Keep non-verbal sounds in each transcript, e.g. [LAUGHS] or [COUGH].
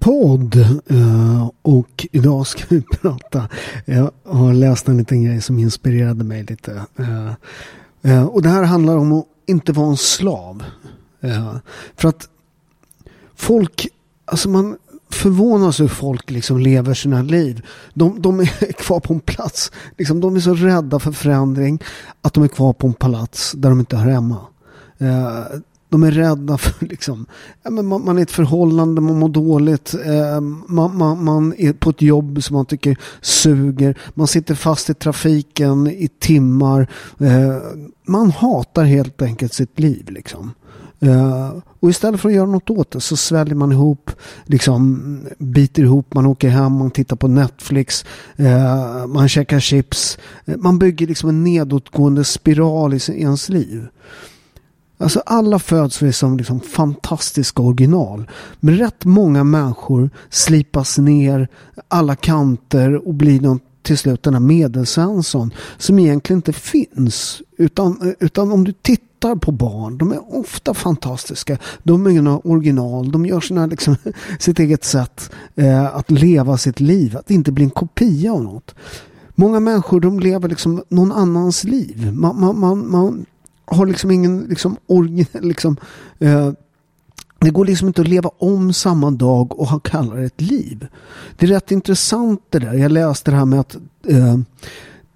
podd eh, och idag ska vi [LAUGHS] prata. Jag har läst en liten grej som inspirerade mig lite. Eh, eh, och det här handlar om att inte vara en slav. För att folk, alltså man förvånas hur folk liksom lever sina liv. De, de är [LAUGHS] kvar på en plats. Liksom, de är så rädda för förändring att de är kvar på en palats där de inte hör hemma. De är rädda för [LAUGHS] liksom, man, man är i ett förhållande, man mår dåligt, eh, man, man, man, är på ett jobb som man tycker suger, man sitter fast i trafiken i timmar. Eh, man hatar helt enkelt sitt liv liksom. Uh, och istället för att göra något åt det så sväljer man ihop, liksom biter ihop, man åker hem, man tittar på Netflix, uh, man käkar chips. Uh, man bygger liksom en nedåtgående spiral i ens liv. Alltså alla föds vi som liksom fantastiska original. Men rätt många människor slipas ner alla kanter och blir någon, till slut den här medelsvensson som egentligen inte finns. Utan, utan om du tittar på barn, de är ofta fantastiska. De är några original, de gör sina, liksom, [LAUGHS] sitt eget sätt eh, att leva sitt liv, att inte bli en kopia av något. Många människor de lever liksom någon annans liv. Man, man, man, man har liksom ingen liksom, original, liksom eh, det går liksom inte att leva om samma dag och ha kallare ett liv. Det är rätt intressant det där. Jag läste det här med att eh,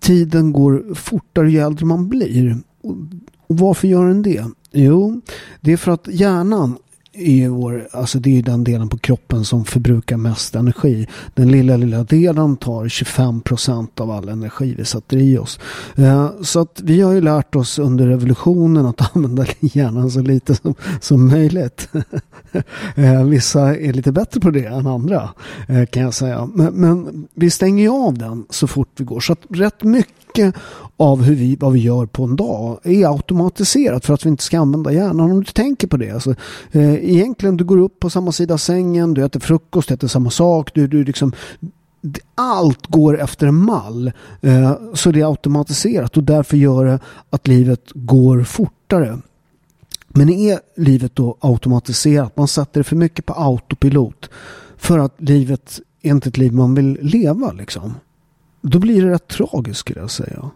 tiden går fortare ju äldre man blir. Och, och varför gör den det? Jo, det är för att hjärnan är vår, alltså det är den delen på kroppen som förbrukar mest energi. Den lilla, lilla delen tar 25 procent av all energi vi sätter i oss. Eh, så att vi har ju lärt oss under revolutionen att [LAUGHS] använda hjärnan så lite som, som möjligt. [LAUGHS] Eh, vissa är lite bättre på det än andra eh, kan jag säga. Men, men vi stänger ju av den så fort vi går. Så att rätt mycket mycket av hur vi, vad vi gör på en dag är automatiserat för att vi inte ska använda hjärnan. Om du tänker på det. Alltså, eh, egentligen, du går upp på samma sida sängen, du äter frukost, du äter samma sak. Du, du liksom, allt går efter en mall. Eh, så det är automatiserat och därför gör det att livet går fortare. Men är livet då automatiserat? Man sätter det för mycket på autopilot. För att livet är inte ett liv man vill leva liksom. Då blir det rätt tragiskt skulle jag säga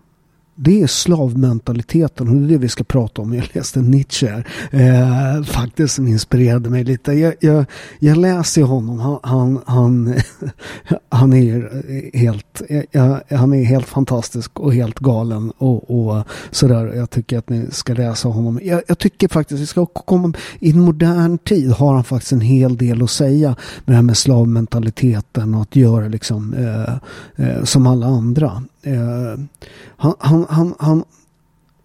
det är slavmentaliteten och det är det vi ska prata om. Jag läste Nietzsche här, eh, faktiskt som inspirerade mig lite. Jag, jag, jag läser honom, han, han, han, [LAUGHS] han är helt, jag, han är helt fantastisk och helt galen och, och sådär. Jag tycker att ni ska läsa honom. Jag, jag tycker faktiskt, vi ska komma i en modern tid har han faktiskt en hel del att säga med det här med slavmentaliteten och att göra liksom eh, eh, som alla andra. Han, han, han, han,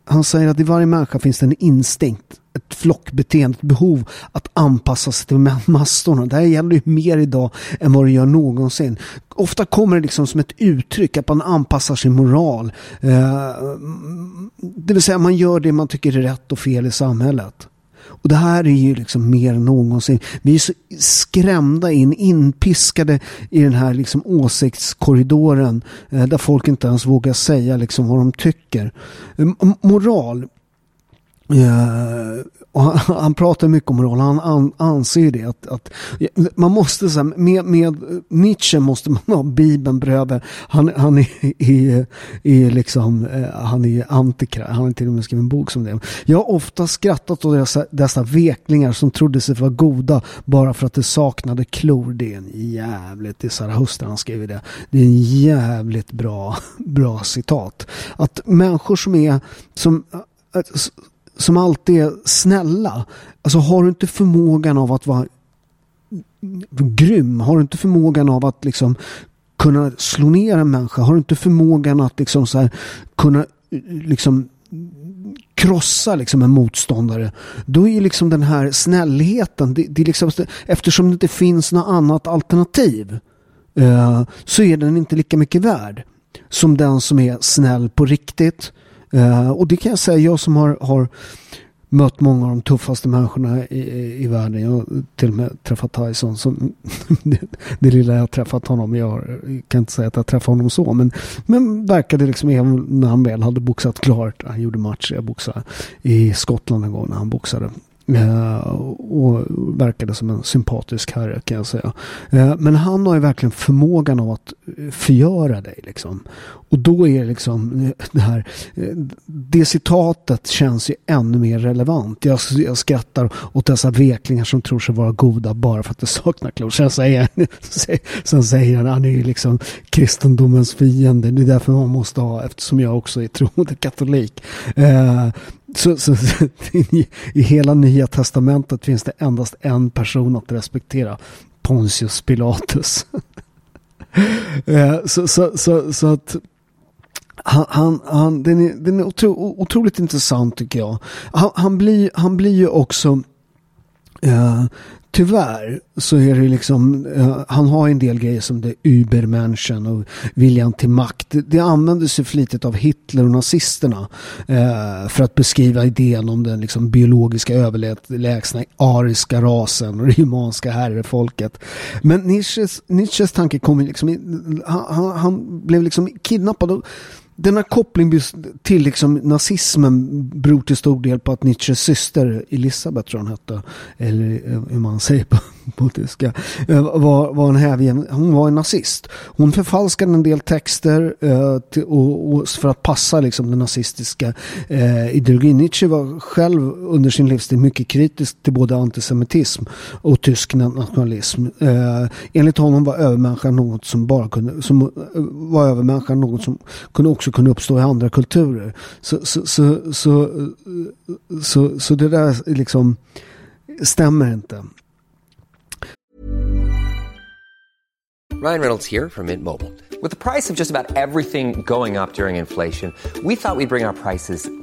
han säger att i varje människa finns det en instinkt, ett flockbeteende, ett behov att anpassa sig till massorna. Det här gäller ju mer idag än vad det gör någonsin. Ofta kommer det liksom som ett uttryck att man anpassar sin moral. Det vill säga man gör det man tycker är rätt och fel i samhället. Och det här är ju liksom mer än någonsin. Vi är så skrämda in, inpiskade i den här liksom åsiktskorridoren eh, där folk inte ens vågar säga liksom vad de tycker. Moral Uh, och han, [LAUGHS] han, pratar mycket om moral. Han an, anser det att, att man måste så här, med, med Nietzsche måste man ha Bibeln bredvid. Han, han är, är, är liksom eh, han är antikrist. Han har till och med skrivit en bok som det. Jag har ofta skrattat åt dessa, dessa veklingar som trodde sig vara goda bara för att det saknade klor. Det är en jävligt, det är Sara Huster han skriver det. Det är en jävligt bra, [LAUGHS] bra citat. Att människor som är som eh, som alltid är snälla. Alltså har du inte förmågan av att vara grym, har du inte förmågan av att liksom kunna slå ner en människa, har du inte förmågan att liksom så här, kunna liksom krossa liksom en motståndare? Då är liksom den här snällheten det, det liksom, eftersom det inte finns något annat alternativ eh, så är den inte lika mycket värd som den som är snäll på riktigt Eh, och det kan jag säga, jag som har, har mött många av de tuffaste människorna i, i, världen. Jag har till och med träffat Tyson. Som, [LAUGHS] det, det lilla jag har träffat honom. Jag kan inte säga att jag träffade honom så. Men, men verkade liksom även när han väl hade boxat klart. Han gjorde match. Jag boxade i Skottland en gång när han boxade. Eh, och verkade som en sympatisk herre kan jag säga. Eh, men han har ju verkligen förmågan av att eh, förgöra dig liksom. Och då är liksom det här, det citatet känns ju ännu mer relevant. Jag, jag skrattar åt dessa veklingar som tror sig vara goda bara för att det saknar klor. Sen säger, [LAUGHS] sen säger han, han är ju liksom kristendomens fiende. Det är därför man måste ha, eftersom jag också är troende katolik. Så, så, så [LAUGHS] i, i, hela nya testamentet finns det endast en person att respektera. Pontius Pilatus. [LAUGHS] Eh, så, så, så, så, att han, han, han, den är, den är otro, otroligt intressant tycker jag. Han, han, blir, han blir ju också uh, tyvärr så är det liksom, uh, han har en del grejer som det Übermenschen och viljan till makt. Det, det användes ju flitigt av Hitler och nazisterna uh, för att beskriva idén om den liksom biologiska överlägsna ariska rasen och det humanska herrefolket. Men Nietzsches, Nietzsches tanke kom liksom, han, han, han blev liksom kidnappad och denna koppling till liksom nazismen beror till stor del på att Nietzsches syster Elisabeth tror hon hette, eller eh, hur man säger på, [LAUGHS] på tyska, eh, var, var en hävgen, hon var en nazist. Hon förfalskade en del texter eh, till, och, och för att passa liksom den nazistiska eh, ideologin. Nietzsche var själv under sin livstid mycket kritisk till både antisemitism och tysk nationalism. Eh, enligt honom var övermänniskan något som bara kunde, som eh, var övermänniskan något som kunde också kunde uppstå i andra kulturer. Så, så, så, så, så, så det där liksom stämmer inte. Ryan Reynolds här från Mint Mobile. Med priset på nästan allt som går upp under inflationen, trodde vi att vi skulle bring priser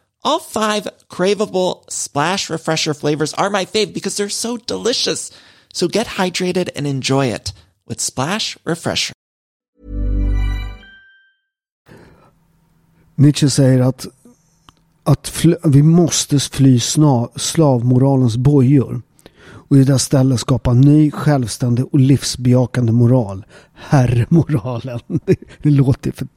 All five craveable splash refresher flavors are my fave because they're so delicious. So get hydrated and enjoy it with Splash Refresher. Nietzsche säger att, att vi måste fly slavmoralens bojor och i det stället skapa ny, självständig och livsbejakande moral. Herrmoralen. [LAUGHS] Det låter för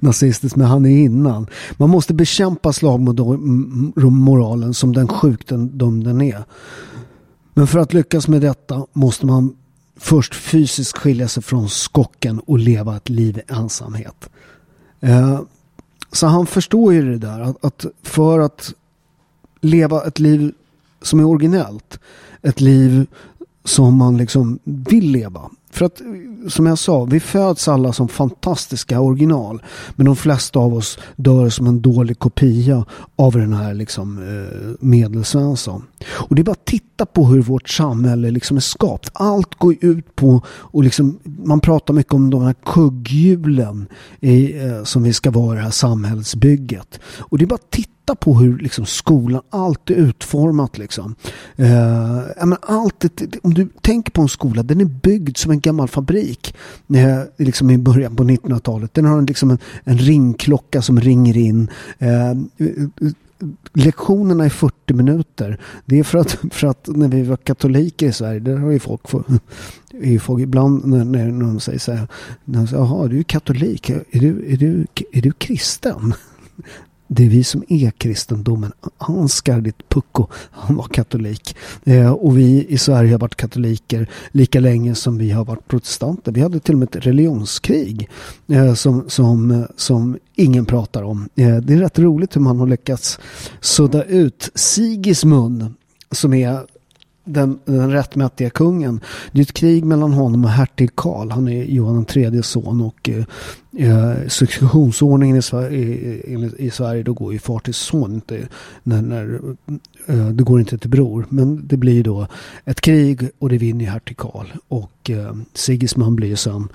nazistiskt men han är innan. Man måste bekämpa slagmoralen som den sjukdom den är. Men för att lyckas med detta måste man först fysiskt skilja sig från skocken och leva ett liv i ensamhet. Eh, så han förstår ju det där att för att leva ett liv som är originellt ett liv som man liksom vill leva. För att som jag sa, vi föds alla som fantastiska original. Men de flesta av oss dör som en dålig kopia av den här liksom, eh, medelsvensson. Och det är bara att titta på hur vårt samhälle liksom är skapat. Allt går ut på, och liksom, man pratar mycket om de här kugghjulen i, eh, som vi ska vara i det här samhällsbygget. Och det är bara att titta på hur liksom, skolan, allt är utformat. Liksom. Eh, allt, om du tänker på en skola, den är byggd som en gammal fabrik. Eh, liksom I början på 1900-talet. Den har liksom en, en ringklocka som ringer in. Eh, lektionerna är 40 minuter. Det är för att, för att när vi var katoliker i Sverige, där har ju folk, för, är ju folk ibland när, när de säger så här, jaha du är katolik, är du, är du, är du kristen? Det är vi som är kristendomen. Ansgar, ditt pucko, han var katolik. Eh, och vi i Sverige har varit katoliker lika länge som vi har varit protestanter. Vi hade till och med ett religionskrig eh, som, som, som ingen pratar om. Eh, det är rätt roligt hur man har lyckats sudda ut Sigismund som är den, den rättmätiga kungen. Det är ett krig mellan honom och hertig Karl. Han är Johan IIIs son och eh, eh successionsordningen i Sverige, i, i, Sverige då går ju far till son. Inte, när, när, eh, det går inte till bror. Men det blir då ett krig och det vinner hertig Karl. Och eh, Sigismund blir sen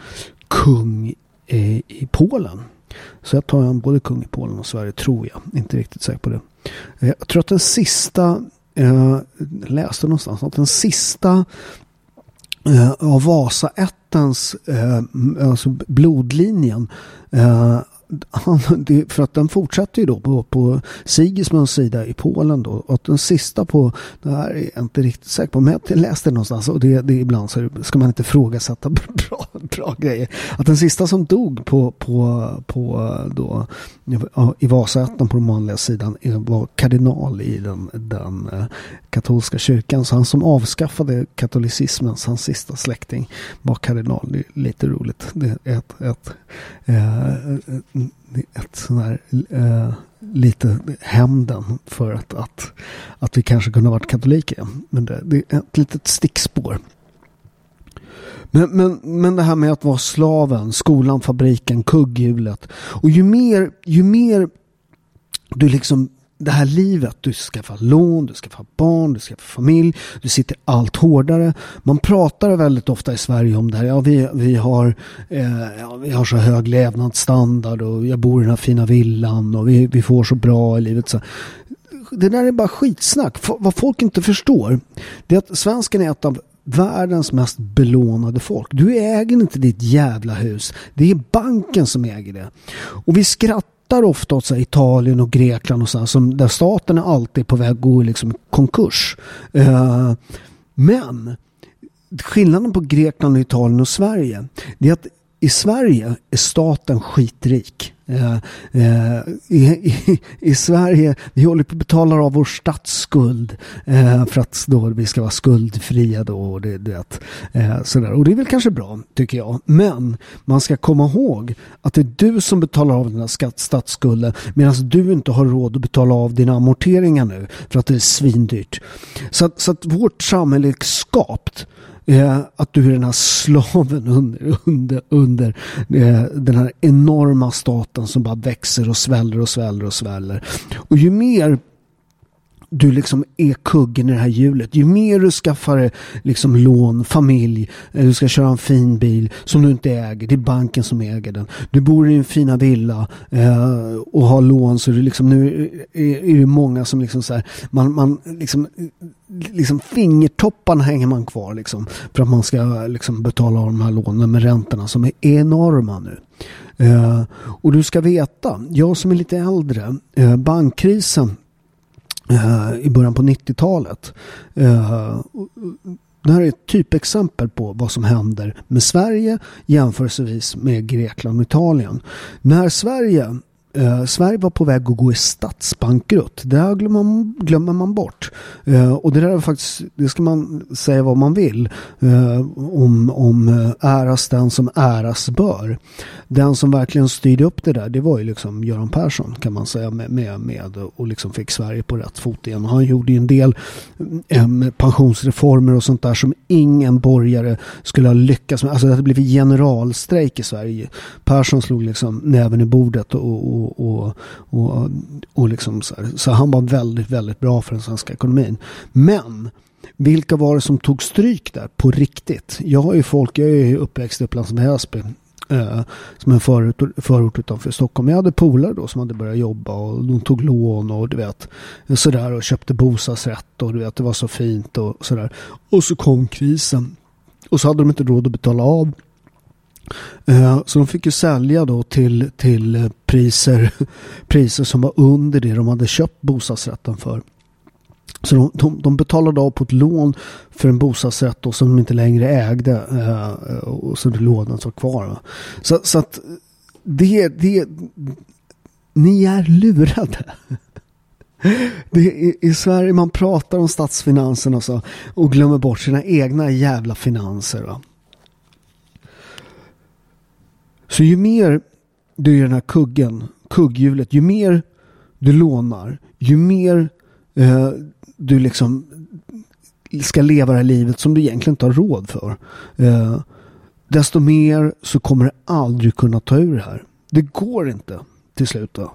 kung i, i Polen. Så jag tar han både kung i Polen och Sverige tror jag. Inte riktigt säker på det. Eh, jag tror att den sista jag läste någonstans att den sista eh, av Vasaättens, eh, alltså blodlinjen, eh, [LAUGHS] för att den fortsätter ju då på, på Sigismunds sida i Polen då. Och den sista på, det här är jag inte riktigt säker på, men jag läste det någonstans och det, det ibland så ska man inte ifrågasätta [LAUGHS] bra, bra grejer. Att den sista som dog på, på, på då, i Vasaätten på den manliga sidan var kardinal i den, den eh, katolska kyrkan. Så han som avskaffade katolicismens, hans sista släkting, var kardinal. Det är lite roligt. Det är ett, ett, ett, ett sån här eh, lite hämnden för att, att, att vi kanske kunde ha varit katoliker. Men det, det är ett litet stickspår. Men, men, men det här med att vara slaven, skolan, fabriken, kugghjulet. Och ju mer, ju mer du liksom det här livet, du skaffar lån, du skaffar barn, du skaffar familj, du sitter allt hårdare. Man pratar väldigt ofta i Sverige om det här. Ja, vi, vi, har, eh, ja, vi har så hög levnadsstandard och jag bor i den här fina villan och vi, vi får så bra i livet. Så. Det där är bara skitsnack. F vad folk inte förstår det är att svensken är ett av världens mest belånade folk. Du äger inte ditt jävla hus. Det är banken som äger det. Och vi skrattar skrattar ofta åt så Italien och Grekland och så som där staten är alltid på väg att gå i liksom konkurs. Eh, men skillnaden på Grekland, Italien och Sverige det är att i Sverige är staten skitrik. Eh, eh, i, i, i, Sverige, vi håller på att betala av vår statsskuld eh, för att då vi ska vara skuldfria då. Och det, det, eh, sådär. och det är väl kanske bra, tycker jag. Men man ska komma ihåg att det är du som betalar av den här statsskulden medan du inte har råd att betala av dina amorteringar nu för att det är svindyrt. Så, så att vårt samhälle är skapt eh, att du är den här slaven under, under, under eh, den här enorma staten som bara växer och sväller och sväller och sväller. Och ju mer du liksom är kuggen i det här hjulet. Ju mer du skaffar liksom lån, familj, eh, du ska köra en fin bil som du inte äger. Det är banken som äger den. Du bor i en fina villa eh, och har lån så det liksom, nu är, är det många som liksom så här, man, man liksom, liksom fingertopparna hänger man kvar liksom för att man ska liksom betala av de här lånen med räntorna som är enorma nu. Eh, och du ska veta, jag som är lite äldre, eh, bankkrisen Eh, i början på 90-talet. Eh, det här är ett typexempel på vad som händer med Sverige jämförelsevis med Grekland och Italien. När Sverige Eh, Sverige var på väg att gå i statsbankrutt. Det här glömmer man, glömmer man bort. Eh, och det där är faktiskt, det ska man säga vad man vill eh, om, om eh, äras den som äras bör. Den som verkligen styrde upp det där, det var ju liksom Göran Persson kan man säga med, med, med och liksom fick Sverige på rätt fot igen. Han gjorde ju en del mm, eh, pensionsreformer och sånt där som ingen borgare skulle ha lyckats med. Alltså det hade blivit generalstrejk i Sverige. Persson slog liksom näven i bordet och, och och, och, och, liksom så, här. så han var väldigt, väldigt bra för den svenska ekonomin. Men vilka var det som tog stryk där på riktigt? Jag har ju folk, jag är ju uppväxt i Upplands Väsby. Eh, som en förort, förort utanför Stockholm. Jag hade polare då som hade börjat jobba och de tog lån och du vet sådär och köpte bostadsrätt och du vet det var så fint och sådär. Och så kom krisen och så hade de inte råd att betala av Eh, så de fick ju sälja då till, till eh, priser, [LAUGHS] priser som var under det de hade köpt bostadsrätten för. Så de, de, de betalade av på ett lån för en bostadsrätt då som de inte längre ägde. Eh, och så lånen var kvar. Så, så att det, det, ni är lurade. [LAUGHS] Det är, I Sverige man pratar om statsfinanserna och, så, och glömmer bort sina egna jävla finanser. Va? Så ju mer du är den här kuggen, kugghjulet, ju mer du lånar, ju mer eh, du liksom ska leva det här livet som du egentligen inte har råd för. Eh, desto mer så kommer du aldrig kunna ta ur det här. Det går inte till slut. Då.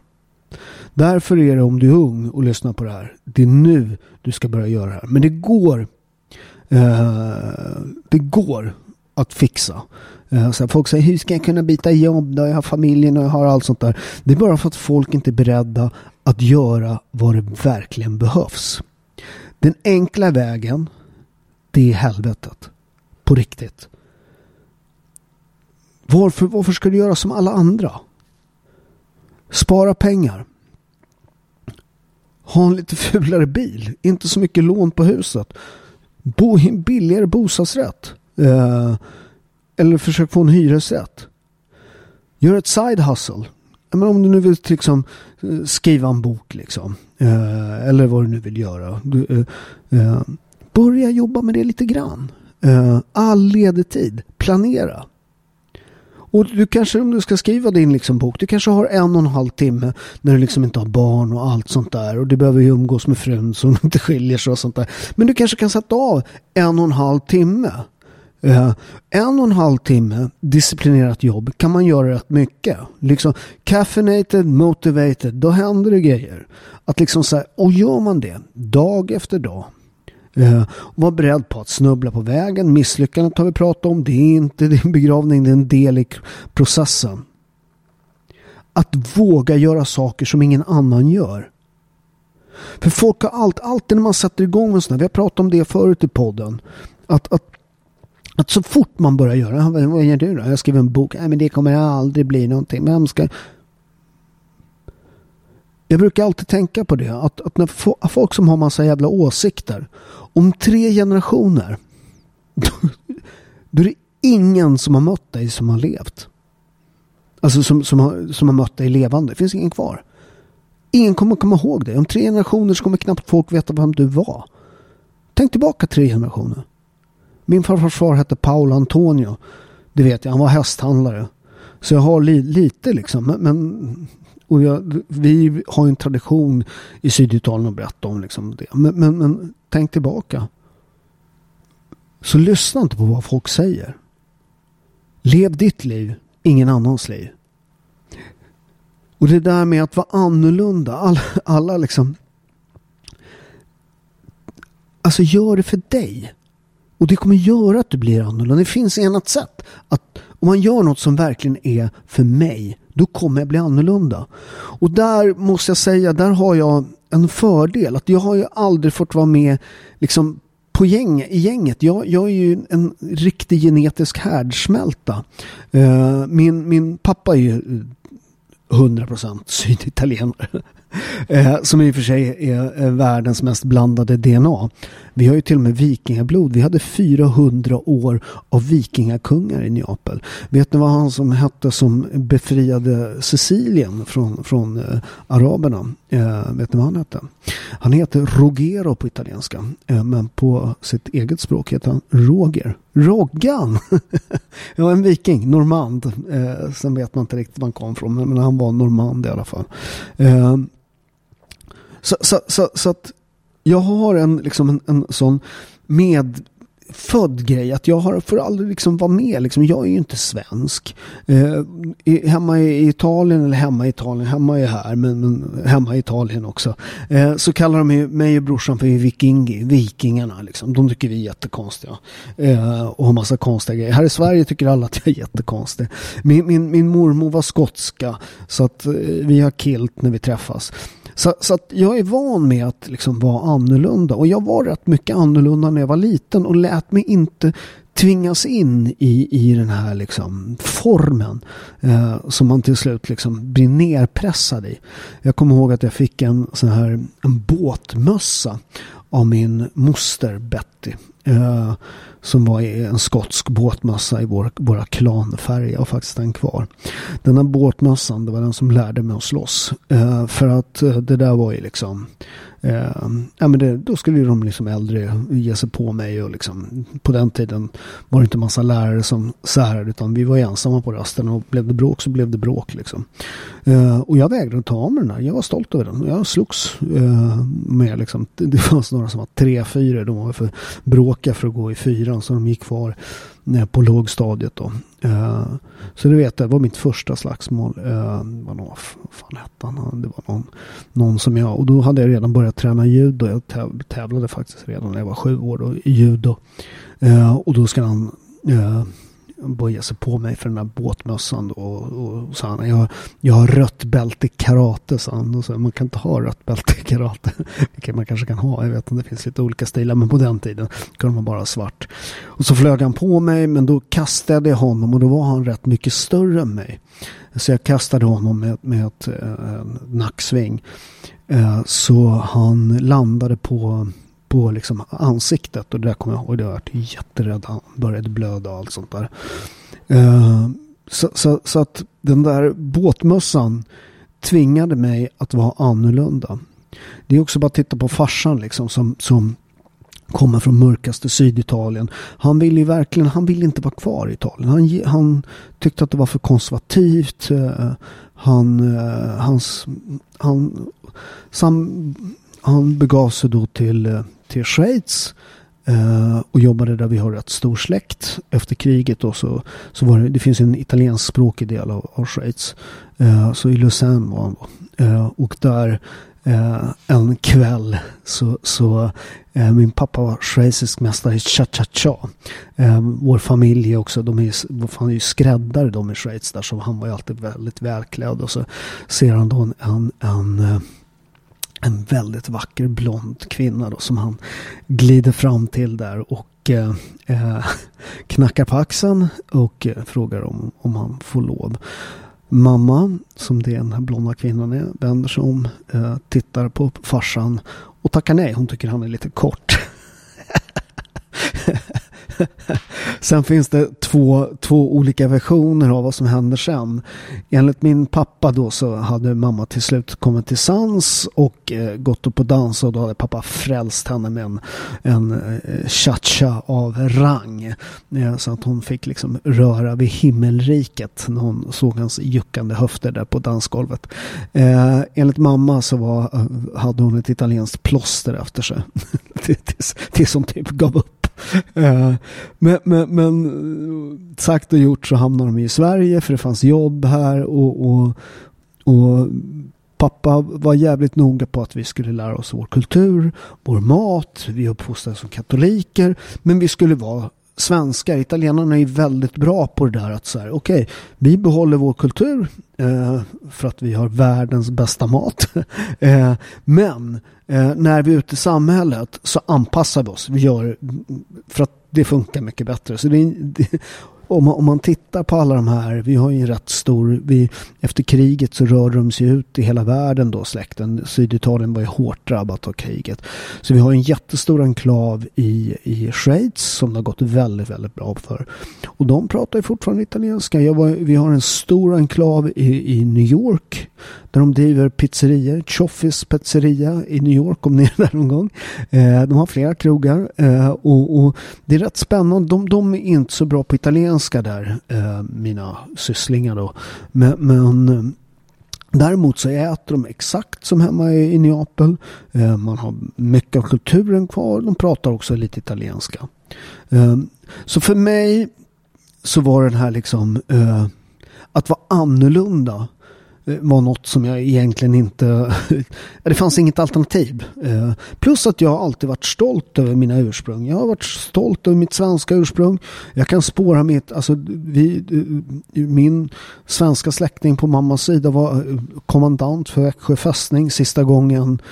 Därför är det om du är ung och lyssnar på det här. Det är nu du ska börja göra det här. Men det går. Eh, det går att fixa. Eh, så folk säger hur ska jag kunna byta jobb då? Jag har familjen och jag har allt sånt där. Det är bara för att folk inte är beredda att göra vad det verkligen behövs. Den enkla vägen, det är helvetet. På riktigt. Varför, varför ska du göra som alla andra? Spara pengar. Ha en lite fulare bil. Inte så mycket lån på huset. Bo i en billigare bostadsrätt. Eh, eller försök få en hyresrätt. Gör ett side hustle. Men om du nu vill liksom eh, skriva en bok liksom. Eh, eller vad du nu vill göra. Du, eh, eh börja jobba med det lite grann. Eh, all ledig tid. Planera. Och du kanske om du ska skriva din liksom bok, du kanske har en och en halv timme när du liksom inte har barn och allt sånt där. Och du behöver ju umgås med frun så hon [LAUGHS] inte skiljer sig och sånt där. Men du kanske kan sätta av en och en halv timme Eh, en och en halv timme disciplinerat jobb kan man göra rätt mycket. Liksom caffeinated, motivated, då händer det grejer. Att liksom så och gör man det dag efter dag. Uh, var beredd på att snubbla på vägen. Misslyckandet har vi pratat om. Det är inte din begravning, det är en del i processen. Att våga göra saker som ingen annan gör. För folk har allt, alltid när man sätter igång med sådana, vi har pratat om det förut i podden. Att, att att så fort man börjar göra, ah, vad gör du då? Jag skriver en bok, nej men det kommer aldrig bli någonting. Vem ska... Jag brukar alltid tänka på det, att, att när folk som har massa jävla åsikter, om tre generationer, [LAUGHS] då, då är det ingen som har mött dig som har levt. Alltså som, som, har, som har mött dig levande. Det finns ingen kvar. Ingen kommer komma ihåg dig. Om tre generationer så kommer knappt folk veta vem du var. Tänk tillbaka tre generationer. Min farfars far hette Paolo Antonio. Det vet jag, han var hästhandlare. Så jag har li, lite liksom. Men, och jag, vi har en tradition i Syditalien att berätta om liksom det. Men, men, men tänk tillbaka. Så lyssna inte på vad folk säger. Lev ditt liv, ingen annans liv. Och det där med att vara annorlunda. Alla, alla liksom. Alltså gör det för dig. Och det kommer göra att du blir annorlunda. Det finns ett annat sätt. Att om man gör något som verkligen är för mig, då kommer jag bli annorlunda. Och där måste jag säga, där har jag en fördel. Att jag har ju aldrig fått vara med liksom på gäng, i gänget. Jag, jag är ju en riktig genetisk härdsmälta. Uh, min, min pappa är ju 100% syditalienare. [LAUGHS] Eh, som i och för sig är eh, världens mest blandade DNA. Vi har ju till och med vikingablod. Vi hade 400 år av vikingakungar i Neapel. Vet ni vad han som hette som befriade Sicilien från, från eh, araberna? Eh, vet ni vad han hette? Han heter Rogero på italienska. Eh, men på sitt eget språk heter han Roger. Roggan! [LAUGHS] ja, en viking, normand. Eh, sen vet man inte riktigt var han kom från. Men, men han var normand i alla fall. Eh, så, så, så, så, att jag har en, liksom en, en sån Född grej att jag har, får aldrig liksom vara med. Liksom, jag är ju inte svensk. Eh, hemma i Italien, eller hemma i Italien, hemma är här, men, men hemma i Italien också. Eh, så kallar de ju mig och brorsan för viking, vikingarna. Liksom. De tycker vi är jättekonstiga. Eh, och har massa konstiga grejer. Här i Sverige tycker alla att jag är jättekonstig. Min, min, min mormor var skotska, så att eh, vi har kilt när vi träffas. Så, så att jag är van med att liksom vara annorlunda. Och jag var rätt mycket annorlunda när jag var liten och lät mig inte tvingas in i, i den här liksom formen eh, som man till slut liksom blir nerpressad i. Jag kommer ihåg att jag fick en sån här en båtmössa av min moster Betty. Eh, som var i en skotsk båtmössa i vår, våra klanfärger. Jag har faktiskt den kvar. Den här båtmössan, det var den som lärde mig att slåss. Eh, för att eh, det där var ju liksom Eh, ja, men det, då skulle ju de liksom äldre ge sig på mig och liksom, på den tiden var det inte massa lärare som särade utan vi var ensamma på rasten och blev det bråk så blev det bråk liksom. Eh, och jag vägrade ta av mig den här. Jag var stolt över den. Jag slogs eh, med liksom, det fanns några som var tre, fyra. De var för bråkiga för att gå i fyran så de gick kvar eh, på lågstadiet då. Uh, så du vet, det var mitt första slagsmål. Eh, uh, vad, någon, vad fan hette han? Det var någon, någon som jag, och då hade jag redan börjat träna judo. Jag tävlade faktiskt redan när jag var sju år då, i judo. Uh, och då ska han uh, börja sig på mig för den där båtmössan och, och sa han, jag, jag har rött bälte i karate, sa han. Och så, man kan inte ha rött bälte i karate, [LAUGHS] vilket man kanske kan ha. Jag vet inte, det finns lite olika stilar, men på den tiden kunde man bara ha svart. Och så flög han på mig, men då kastade jag honom och då var han rätt mycket större än mig. Så jag kastade honom med, med ett äh, nacksving. Äh, så han landade på på liksom ansiktet och det där kommer jag ihåg. Det var jätterädd. Han började blöda och allt sånt där. Uh, så, så, så, att den där båtmössan tvingade mig att vara annorlunda. Det är också bara att titta på farsan liksom som, som kommer från mörkaste Syditalien. Han ville ju verkligen, han ville inte vara kvar i Italien. Han, han tyckte att det var för konservativt. Eh, han, eh, hans, han, sam, han begav sig då till till Schweiz eh, och jobbade där vi har rätt stor släkt. Efter kriget då så, så var det, det finns en italienskspråkig del av, av Schweiz. Eh, så i Lausanne var han då. Eh, och där en kväll så, så min pappa var schweizisk mästare i cha-cha-cha. vår familj också, de är, fan är ju skräddare de i Schweiz där så han var ju alltid väldigt välklädd och så ser han då en, en, en väldigt vacker blond kvinna då som han glider fram till där och eh, eh, [LAUGHS] knackar på axeln och eh, frågar om, om han får lov. Mamma, som det är den här blonda kvinnan är, vänder sig om, eh, tittar på farsan och tackar nej. Hon tycker han är lite kort. [LAUGHS] [LAUGHS] sen finns det två, två olika versioner av vad som händer sen. Enligt min pappa då så hade mamma till slut kommit till sans och eh, gått upp och dansat och då hade pappa frälst henne med en, en eh, cha-cha av rang. Eh, så att hon fick liksom röra vid himmelriket när hon såg hans juckande höfter där på dansgolvet. Eh, enligt mamma så var, eh, hade hon ett italienskt plåster efter sig. [LAUGHS] tills, tills hon typ gav upp. Eh, men, men, men, sagt och gjort så hamnade de i Sverige för det fanns jobb här och, och, och pappa var jävligt noga på att vi skulle lära oss vår kultur, vår mat, vi uppfostrades som katoliker, men vi skulle vara svenskar, italienarna är väldigt bra på det där att så här, okej, okay, vi behåller vår kultur eh, för att vi har världens bästa mat. [LAUGHS] eh, men eh, när vi är ute i samhället så anpassar vi oss. Vi gör för att det funkar mycket bättre. Så det, det om man, om man tittar på alla de här, vi har ju en rätt stor, vi, efter kriget så rörde de sig ut i hela världen då släkten. Syditalien var ju hårt drabbat av kriget. Så vi har en jättestor enklav i, i Schweiz som det har gått väldigt, väldigt bra för. Och de pratar ju fortfarande italienska. Var, vi har en stor enklav i, i New York där de driver pizzerior. Choffis pizzeria i New York om ni är där någon gång. Eh, de har flera krogar eh, och, och, det är rätt spännande. De, de är inte så bra på italienska där, eh, mina sysslingar då. Men, men eh, Däremot så äter de exakt som hemma i, i Neapel. Eh, man har mycket av kulturen kvar. De pratar också lite italienska. Eh, så för mig så var den här liksom eh, att vara annorlunda Eh, var något som jag egentligen inte... [LAUGHS] det fanns inget alternativ. Eh, plus att jag alltid varit stolt över mina ursprung. Jag har varit stolt över mitt svenska ursprung. Jag kan spåra mitt... Alltså, vi, eh, min svenska släkting på mammas sida var kommandant för Växjö fästning sista gången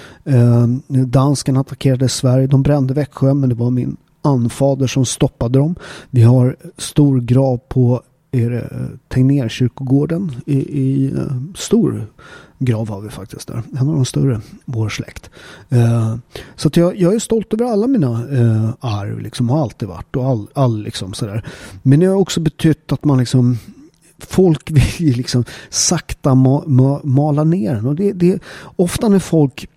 dansken attackerade Sverige. De brände Växjö men det var min anfader som stoppade dem. Vi har stor grav på är det Tegnérkyrkogården i, i eh, stor grav har vi faktiskt där. En av de större, vår släkt. Eh, så att jag, jag är stolt över alla mina eh, arv, liksom, har alltid varit. Och all, all liksom sådär. Men det har också betytt att man liksom folk [LAUGHS] vill liksom sakta ma, ma, mala ner den. Och det, det, ofta när folk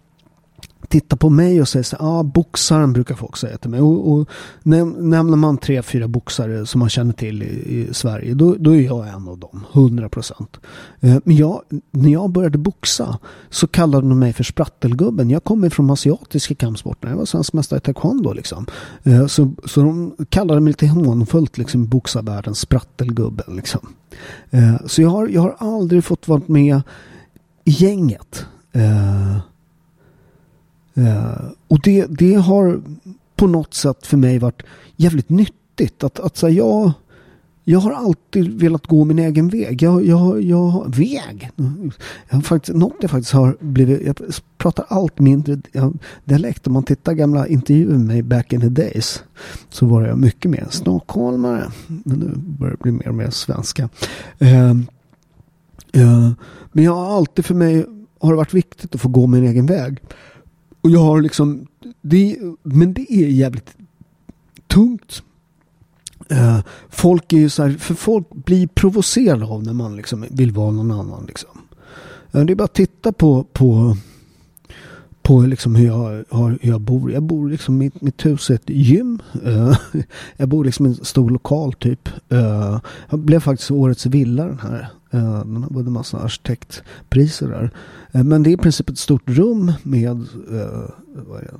tittar på mig och säger så ah, boxaren brukar folk säga till mig. Och, och nämner man tre, fyra boxare som man känner till i, i Sverige, då, då, är jag en av dem. 100 procent. Eh, men jag, när jag började boxa så kallade de mig för sprattelgubben. Jag kommer från asiatiska kampsporter. Jag var svensk mästare i taekwondo liksom. Eh, så, så de kallade mig lite hånfullt liksom boxarvärldens sprattelgubben liksom. Eh, så jag har, jag har aldrig fått vara med i gänget. Uh, Eh, och det, det har på något sätt för mig varit jävligt nyttigt. Att, att säga, jag, jag har alltid velat gå min egen väg. Jag, jag, jag, väg? Jag har faktiskt, något jag faktiskt har blivit, jag pratar allt mindre jag, dialekt. Om man tittar gamla intervjuer med mig back in the days så var jag mycket mer stockholmare. Men nu börjar det bli mer och mer svenska. Uh, uh, men jag har alltid för mig har det varit viktigt att få gå min egen väg. Och jag har liksom, det, men det är jävligt tungt. Uh, folk är ju så här, för folk blir provocerade av när man liksom vill vara någon annan. Liksom. Uh, det är bara att titta på, på, på liksom hur, jag, har, hur jag bor. Jag bor liksom, mitt, mitt hus är ett gym. Uh, [LAUGHS] jag bor liksom i en stor lokal typ. jag blev faktiskt årets villa den här. Eh, Den har vunnit massa arkitektpriser där. Eh, men det är i princip ett stort rum med eh, det,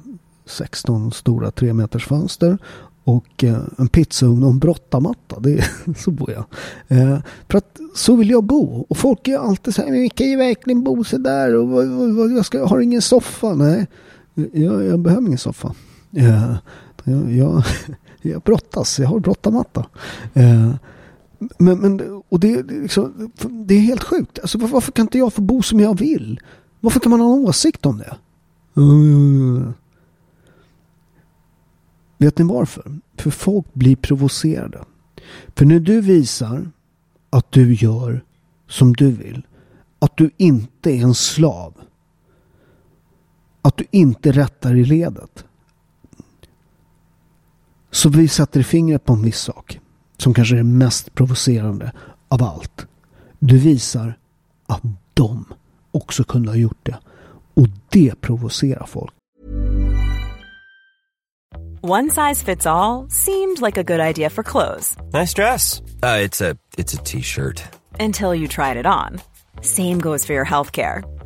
16 stora 3 meters fönster och eh, en pizzaugn och en brottamatta. Det är, [LAUGHS] så bor jag. Eh, för att så vill jag bo. Och folk är alltid så här, men vi kan ju verkligen bo så där och jag ska, har ingen soffa. Nej, jag, jag behöver ingen soffa. Eh, jag, jag, [LAUGHS] jag brottas, jag har brottamatta. Eh, men, men, och det, liksom, det är helt sjukt. Alltså, varför kan inte jag få bo som jag vill? Varför kan man ha en åsikt om det? Mm. Vet ni varför? För folk blir provocerade. För när du visar att du gör som du vill. Att du inte är en slav. Att du inte rättar i ledet. Så vi sätter fingret på en viss sak som kanske är det mest provocerande av allt. Du visar att de också kunde ha gjort det. Och det provocerar folk. One size fits all, seemed like a good idea for clothes. Nice dress. Uh, it's a t-shirt. Until you tried it on. Same goes for your healthcare.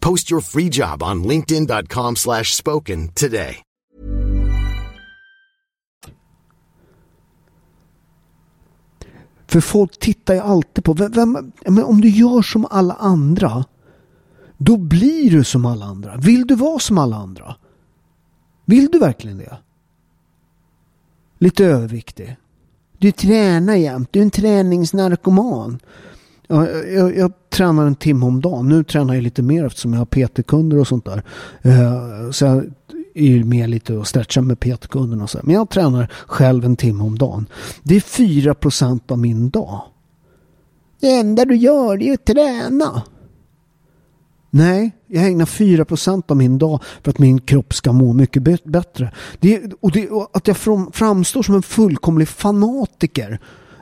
Post your free job on linkedin.com slash spoken today. För folk tittar ju alltid på, vem, vem, men om du gör som alla andra, då blir du som alla andra. Vill du vara som alla andra? Vill du verkligen det? Lite överviktig. Du tränar jämt, du är en träningsnarkoman. Ja, jag, jag, tränar en timme om dagen. Nu tränar jag lite mer eftersom jag har PT-kunder och sånt där. Eh, så jag är med lite och stretchar med PT-kunderna och så. Men jag tränar själv en timme om dagen. Det är 4% av min dag. Det enda du gör det är att träna. Nej, jag ägnar 4% av min dag för att min kropp ska må mycket bättre. Det, och, det, och att jag framstår som en fullkomlig fanatiker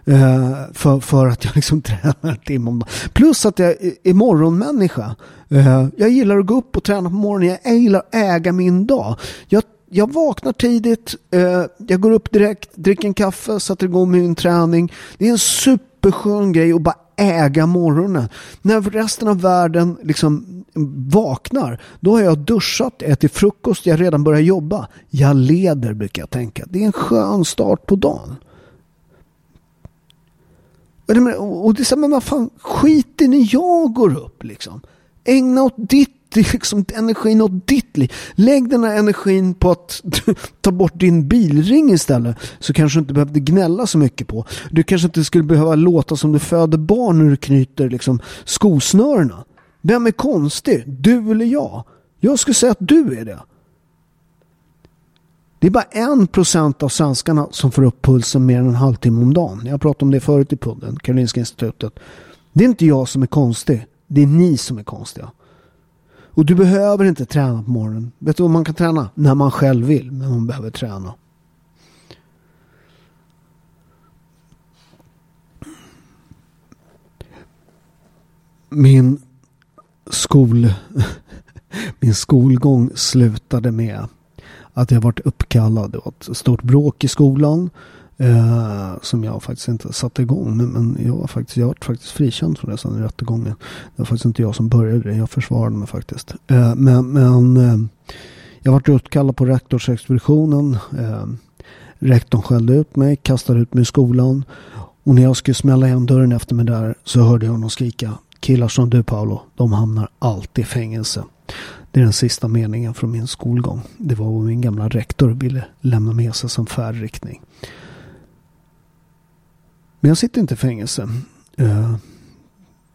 Eh, för, för att jag liksom [LAUGHS] tränar en timme om dagen. Plus att jag är morgonmänniska. Eh, jag gillar att gå upp och träna på morgonen. Jag gillar att äga min dag. Jag jag vaknar tidigt, eh, jag går upp direkt, dricker en kaffe, sätter igång min träning. Det är en superskön grej att bara äga morgonen. När resten av världen liksom vaknar, då har jag duschat, ätit frukost, jag har redan börjat jobba. Jag leder brukar jag tänka. Det är en skön start på dagen. Och det är så men vad fan, skit i när jag går upp liksom. Ägna åt ditt [LAUGHS] liksom, energin åt ditt liv. Lägg den här energin på att [LAUGHS] ta bort din bilring istället. Så kanske du inte behövde gnälla så mycket på. Du kanske inte skulle behöva låta som du föder barn när du knyter liksom, skosnörena. Vem är konstig? Du eller jag? Jag skulle säga att du är det. Det är bara en procent av svenskarna som får upp pulsen mer än en halvtimme om dagen. Jag pratade om det förut i podden, Karolinska institutet. Det är inte jag som är konstig. Det är ni som är konstiga. Och du behöver inte träna på morgonen. Vet du vad man kan träna? När man själv vill, men man behöver träna. Min skol [LAUGHS] min skolgång slutade med att jag varit uppkallad. Det var ett stort bråk i skolan. Eh, som jag faktiskt inte satte igång. Men, men jag var faktiskt, jag var faktiskt frikänd från det sen i rättegången. Det var faktiskt inte jag som började det. Jag försvarade mig faktiskt. Eh, men men eh, jag var uppkallad på rektorsexpeditionen. Eh, rektorn skällde ut mig, kastade ut mig i skolan. Och när jag skulle smälla igen dörren efter mig där så hörde jag honom skrika. Killar som du Paolo, de hamnar alltid i fängelse. Det är den sista meningen från min skolgång. Det var vad min gamla rektor ville lämna med sig som färdriktning. Men jag sitter inte i fängelse. Eh,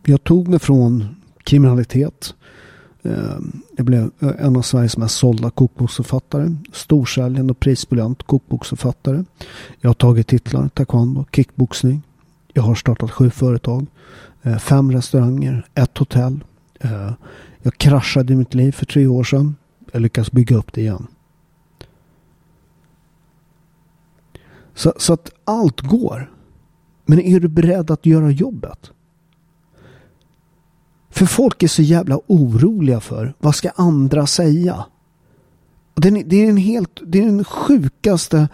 jag tog mig från kriminalitet. Eh, jag blev eh, en av Sveriges mest sålda kokboksförfattare. Storsäljande och prisbelönt kokboksförfattare. Jag har tagit titlar, taekwondo, kickboxning. Jag har startat sju företag. Fem restauranger, ett hotell. Jag kraschade i mitt liv för tre år sedan. Jag lyckas bygga upp det igen. Så, så att allt går. Men är du beredd att göra jobbet? För folk är så jävla oroliga för vad ska andra säga? Det är, det är en helt, det är den sjukaste,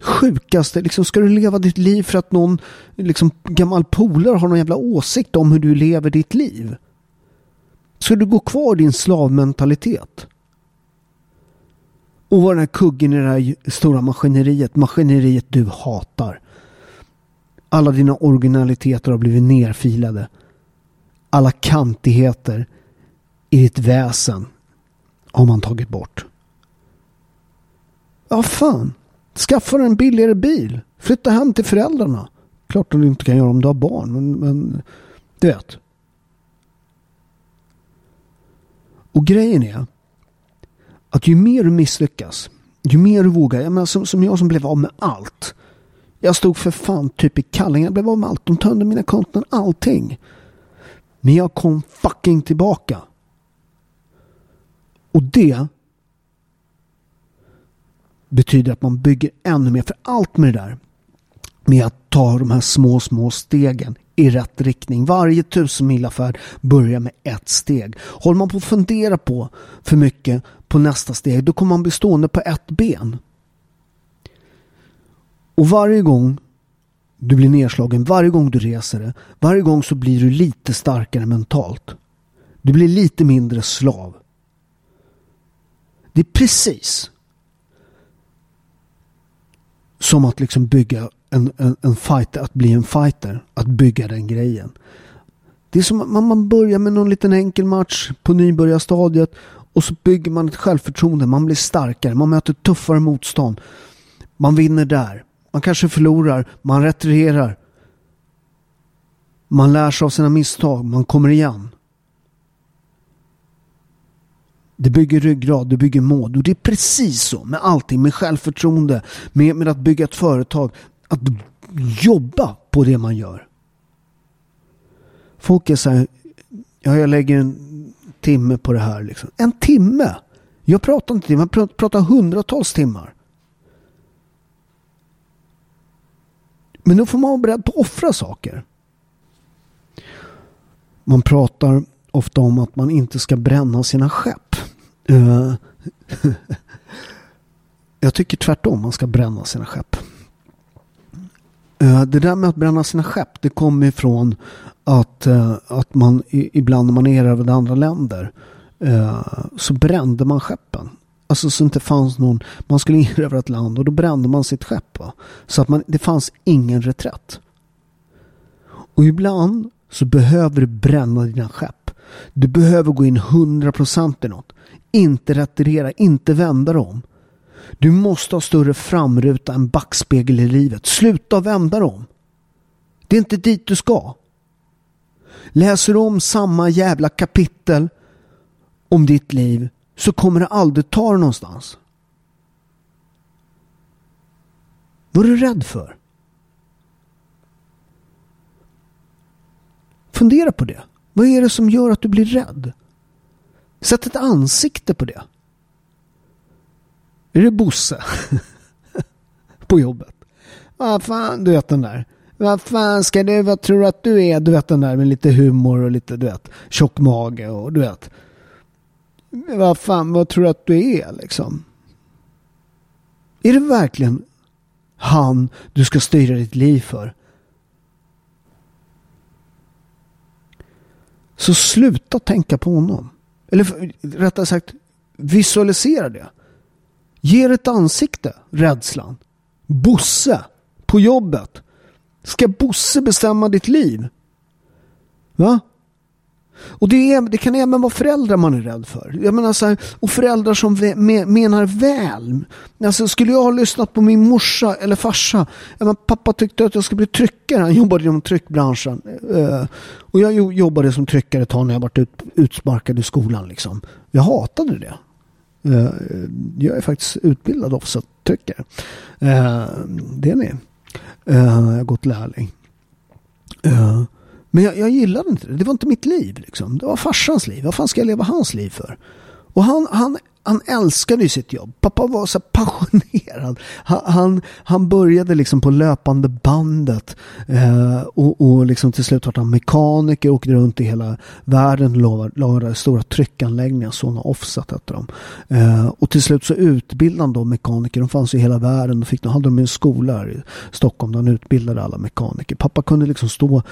sjukaste, liksom ska du leva ditt liv för att någon liksom gammal polare har någon jävla åsikt om hur du lever ditt liv? Ska du gå kvar i din slavmentalitet? Och vara den här kuggen i det här stora maskineriet, maskineriet du hatar. Alla dina originaliteter har blivit nerfilade. Alla kantigheter i ditt väsen har man tagit bort. Ja, fan. Skaffa en billigare bil. Flytta hem till föräldrarna. Klart att du inte kan göra om du har barn, men, men du vet. Och grejen är att ju mer du misslyckas, ju mer du vågar, jag menar, som, som jag som blev av med allt. Jag stod för fan typ i kallingar. Jag blev av med allt. De tömde mina konton, allting. Men jag kom fucking tillbaka. Och det betyder att man bygger ännu mer. För allt med det där med att ta de här små, små stegen i rätt riktning. Varje tusenmilafärd börjar med ett steg. Håller man på att fundera på för mycket på nästa steg, då kommer man bli stående på ett ben. Och varje gång du blir nedslagen, varje gång du reser det, varje gång så blir du lite starkare mentalt. Du blir lite mindre slav. Det är precis som att liksom bygga en, en, en fighter, att bli en fighter, att bygga den grejen. Det är som att man, börjar med någon liten enkel match på nybörjarstadiet och så bygger man ett självförtroende, man blir starkare, man möter tuffare motstånd. Man vinner där. Man kanske förlorar, man retirerar. Man lär sig av sina misstag, man kommer igen. Det bygger ryggrad, det bygger mod. Och det är precis så med allting, med självförtroende, med, med att bygga ett företag. Att jobba på det man gör. Folk är så här, ja, jag lägger en timme på det här. Liksom. En timme? Jag pratar inte timmar, jag pratar hundratals timmar. Men då får man vara beredd på att offra saker. Man pratar ofta om att man inte ska bränna sina skepp. Eh, [LAUGHS] jag tycker tvärtom. Man ska bränna sina skepp. Eh, det där med att bränna sina skepp. Det kommer ifrån att, eh, att man ibland när man erövrade andra länder. Eh, så brände man skeppen. Alltså så inte fanns någon. Man skulle [LAUGHS] erövra ett land och då brände man sitt skepp. Va? Så att man, det fanns ingen reträtt. Och ibland så behöver du bränna dina skepp. Du behöver gå in 100% i något. Inte retirera, inte vända dem. Du måste ha större framruta än backspegel i livet. Sluta vända dem. Det är inte dit du ska. Läser du om samma jävla kapitel om ditt liv så kommer det aldrig ta dig någonstans. Vad är du rädd för? Fundera på det. Vad är det som gör att du blir rädd? Sätt ett ansikte på det. Är det Bosse? [LAUGHS] på jobbet. Vad fan, du vet den där. Vad fan ska du, vad tror du att du är? Du vet den där med lite humor och lite, du vet, tjock mage och du vet. Vad fan, vad tror du att du är liksom? Är det verkligen han du ska styra ditt liv för? Så sluta tänka på honom. Eller rättare sagt, visualisera det. Ger ett ansikte, rädslan. Bosse, på jobbet. Ska Bosse bestämma ditt liv? Va? Och det, är, det kan även vara föräldrar man är rädd för. Jag menar så här, och föräldrar som menar väl. Alltså, skulle jag ha lyssnat på min morsa eller farsa. menar, pappa tyckte att jag skulle bli tryckare. Han jobbade inom tryckbranschen. Uh, och jag jobbade som tryckare ett tag när jag var ut, utsparkad i skolan. Liksom. Jag hatade det. Eh, jag är faktiskt utbildad offset-tryckare. Eh, det är ni. Eh, jag har gått lärling. Men jag, jag gillade inte det. Det var inte mitt liv. Liksom. Det var farsans liv. Vad fan ska jag leva hans liv för? Och han, han, han älskade ju sitt jobb. Pappa var så passionerad. Han, han, han började liksom på löpande bandet. Eh, och, och liksom till slut var han mekaniker. Åkte runt i hela världen. Lagade stora tryckanläggningar. Sådana offset hette de. Eh, och till slut så utbildade de mekaniker. De fanns i hela världen. De fick, de hade de en skola här i Stockholm. Där han utbildade alla mekaniker. Pappa kunde liksom stå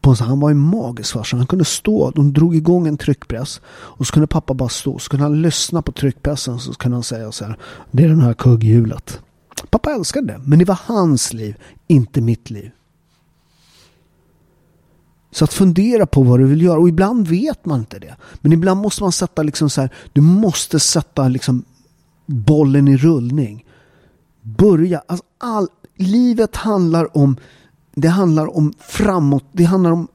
på så han var ju magisk farsa. Han kunde stå, de drog igång en tryckpress och så kunde pappa bara stå. Så kunde han lyssna på tryckpressen så kunde han säga så här. Det är det här kugghjulet. Pappa älskade det. Men det var hans liv, inte mitt liv. Så att fundera på vad du vill göra. Och ibland vet man inte det. Men ibland måste man sätta liksom så här. Du måste sätta liksom bollen i rullning. Börja. Alltså all, livet handlar om det handlar om framåt. Det handlar om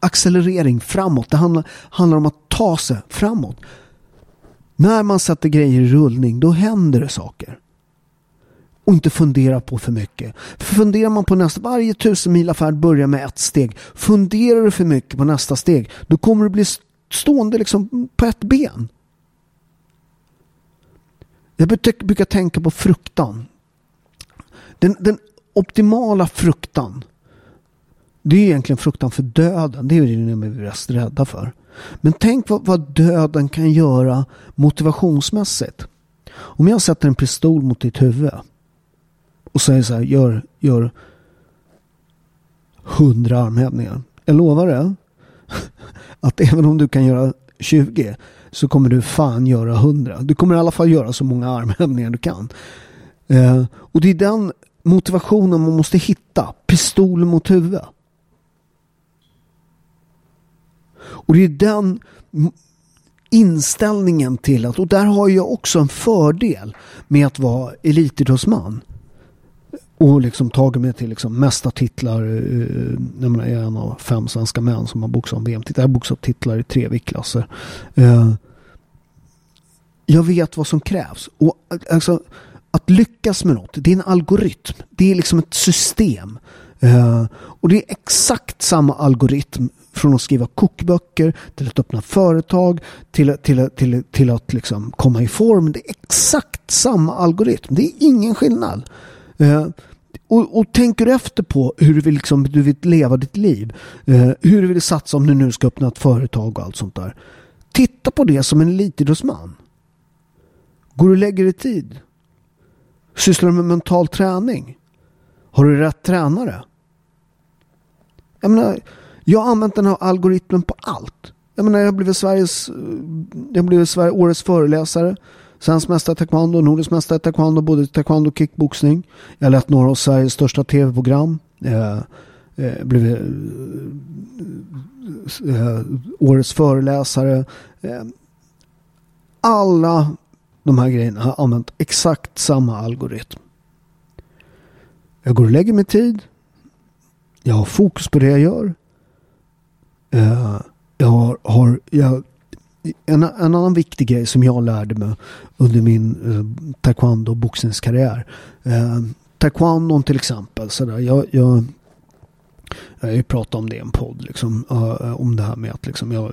accelerering framåt. Det handlar, handlar om att ta sig framåt. När man sätter grejer i rullning, då händer det saker. Och inte fundera på för mycket. För funderar man på nästa, varje tusen mil affärd börjar med ett steg. Funderar du för mycket på nästa steg, då kommer du bli stående liksom på ett ben. Jag brukar tänka på fruktan. Den, den optimala fruktan. Det är egentligen fruktan för döden. Det är det vi är mest rädda för. Men tänk vad, vad döden kan göra motivationsmässigt. Om jag sätter en pistol mot ditt huvud och säger så här, gör, gör hundra armhävningar. Jag lovar det. [LAUGHS] Att även om du kan göra 20 så kommer du fan göra hundra. Du kommer i alla fall göra så många armhävningar du kan. Eh, och det är den motivationen man måste hitta. Pistol mot huvudet. Och det är den inställningen till att, och där har jag också en fördel med att vara elitidrottsman. Och liksom tagit mig till liksom mesta titlar. Eh, jag är en av fem svenska män som har boxat om VM-titlar. Jag har boxat titlar i tre viktklasser. Eh, jag vet vad som krävs. Och eh, alltså, att lyckas med något, det är en algoritm. Det är liksom ett system. Uh, och det är exakt samma algoritm från att skriva kokböcker till att öppna företag till, till, till, till att liksom komma i form. Det är exakt samma algoritm. Det är ingen skillnad. Uh, och, och tänker du efter på hur du vill, liksom, du vill leva ditt liv. Uh, hur du vill satsa om du nu ska öppna ett företag och allt sånt där. Titta på det som en elitidrottsman. Går du och lägger dig tid? Sysslar du med mental träning? Har du rätt tränare? Jag menar, jag har använt den här algoritmen på allt. Jag menar, jag har blivit Sveriges, jag har blivit Sverige, årets föreläsare. Svensk mästare i taekwondo, nordisk mästare i taekwondo, både taekwondo och kickboxning. Jag har lett några av Sveriges största tv-program. Eh, eh, blivit eh, eh årets föreläsare. Eh, alla de här grejerna har använt exakt samma algoritm. Jag går och lägger mig tid. Jag har fokus på det jag gör. Eh, jag har, har jag, en, en, annan viktig grej som jag lärde mig under min eh, taekwondo och boxningskarriär. Eh, taekwondon till exempel. Så där, jag, jag, jag har ju pratat om det i en podd. Liksom, uh, om det här med att liksom, jag